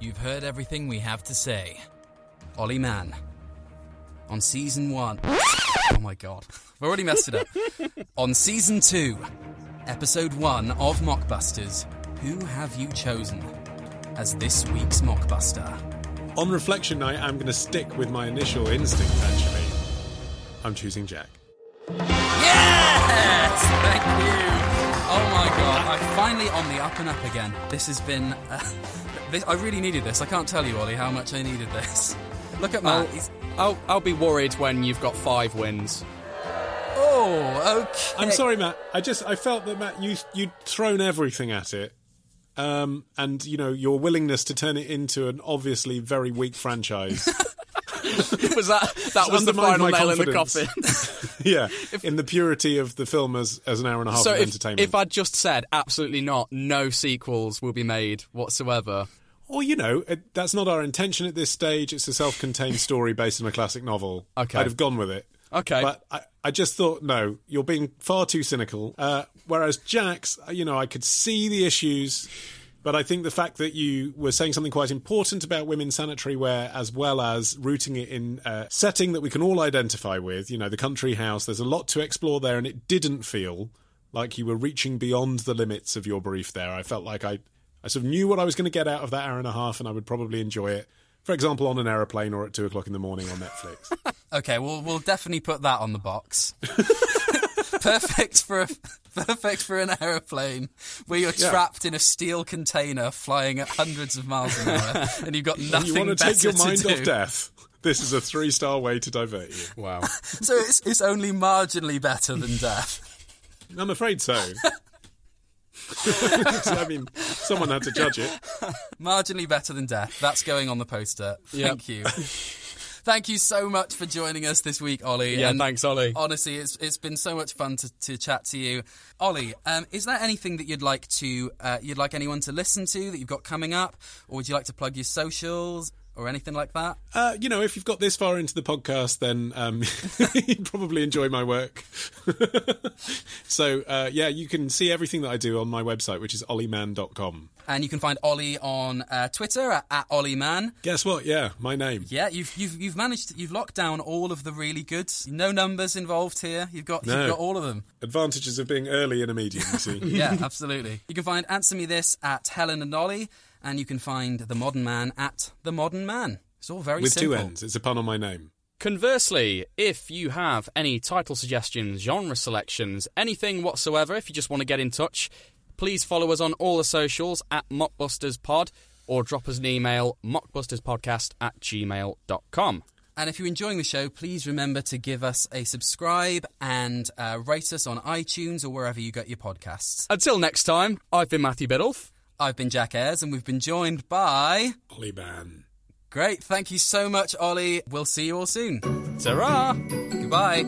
you've heard everything we have to say. Ollie Mann. On season one. Oh my god. I've already messed it up. On season two, episode one of Mockbusters, who have you chosen as this week's Mockbuster? On reflection, night, I am going to stick with my initial instinct, actually. I'm choosing Jack. Yes! Thank you. Oh my god, I'm finally on the up and up again. This has been. Uh, this, I really needed this. I can't tell you, Ollie, how much I needed this. Look at Matt. He's, I'll, I'll be worried when you've got five wins. oh, okay. I'm sorry, Matt. I just I felt that Matt, you you'd thrown everything at it, um, and you know your willingness to turn it into an obviously very weak franchise. was that that was the final my nail in the coffin? yeah, if, in the purity of the film as as an hour and a half so of if, entertainment. if I'd just said absolutely not, no sequels will be made whatsoever. Or you know, it, that's not our intention at this stage. It's a self-contained story based on a classic novel. Okay. I'd have gone with it. Okay. But I, I just thought, no, you're being far too cynical. Uh, whereas Jack's, you know, I could see the issues, but I think the fact that you were saying something quite important about women's sanitary wear, as well as rooting it in a setting that we can all identify with, you know, the country house, there's a lot to explore there, and it didn't feel like you were reaching beyond the limits of your brief there. I felt like I, I sort of knew what I was going to get out of that hour and a half, and I would probably enjoy it. For example, on an aeroplane or at two o'clock in the morning on Netflix. Okay, well, we'll definitely put that on the box. perfect for a, perfect for an aeroplane where you're Yeah. trapped in a steel container flying at hundreds of miles an hour, and you've got nothing you want to take your mind do. off death, this is a three star way to divert you. Wow. So it's it's only marginally better than death. I'm afraid so. I mean, someone had to judge it. Marginally better than death. That's going on the poster. Thank you. Thank you so much for joining us this week, Ollie. Yeah, And thanks, Ollie. Honestly, it's it's been so much fun to, to chat to you, Ollie. Um, is there anything that you'd like to uh, you'd like anyone to listen to that you've got coming up, or would you like to plug your socials or anything like that? Uh, you know, if you've got this far into the podcast, then um, you probably enjoy my work. so, uh, yeah, you can see everything that I do on my website, which is olliemann.com. And you can find Ollie on uh, Twitter at, at OllieMann. Guess what? Yeah, my name. Yeah, you've you've you've managed to, you've locked down all of the really good. No numbers involved here. You've got No. you've got all of them. Advantages of being early in a medium, you see. yeah, absolutely. You can find Answer Me This at Helen and Ollie, and you can find The Modern Mann at The Modern Mann. It's all very With simple. two N's. It's a pun on my name. Conversely, if you have any title suggestions, genre selections, anything whatsoever, if you just want to get in touch, please follow us on all the socials at MockbustersPod or drop us an email, mockbusterspodcast at gmail.com. And if you're enjoying the show, please remember to give us a subscribe and uh, rate us on iTunes or wherever you get your podcasts. Until next time, I've been Matthew Biddulph. I've been Jack Ayres, and we've been joined by. Ollie Mann. Great. Thank you so much, Ollie. We'll see you all soon. Ta-ra! Goodbye.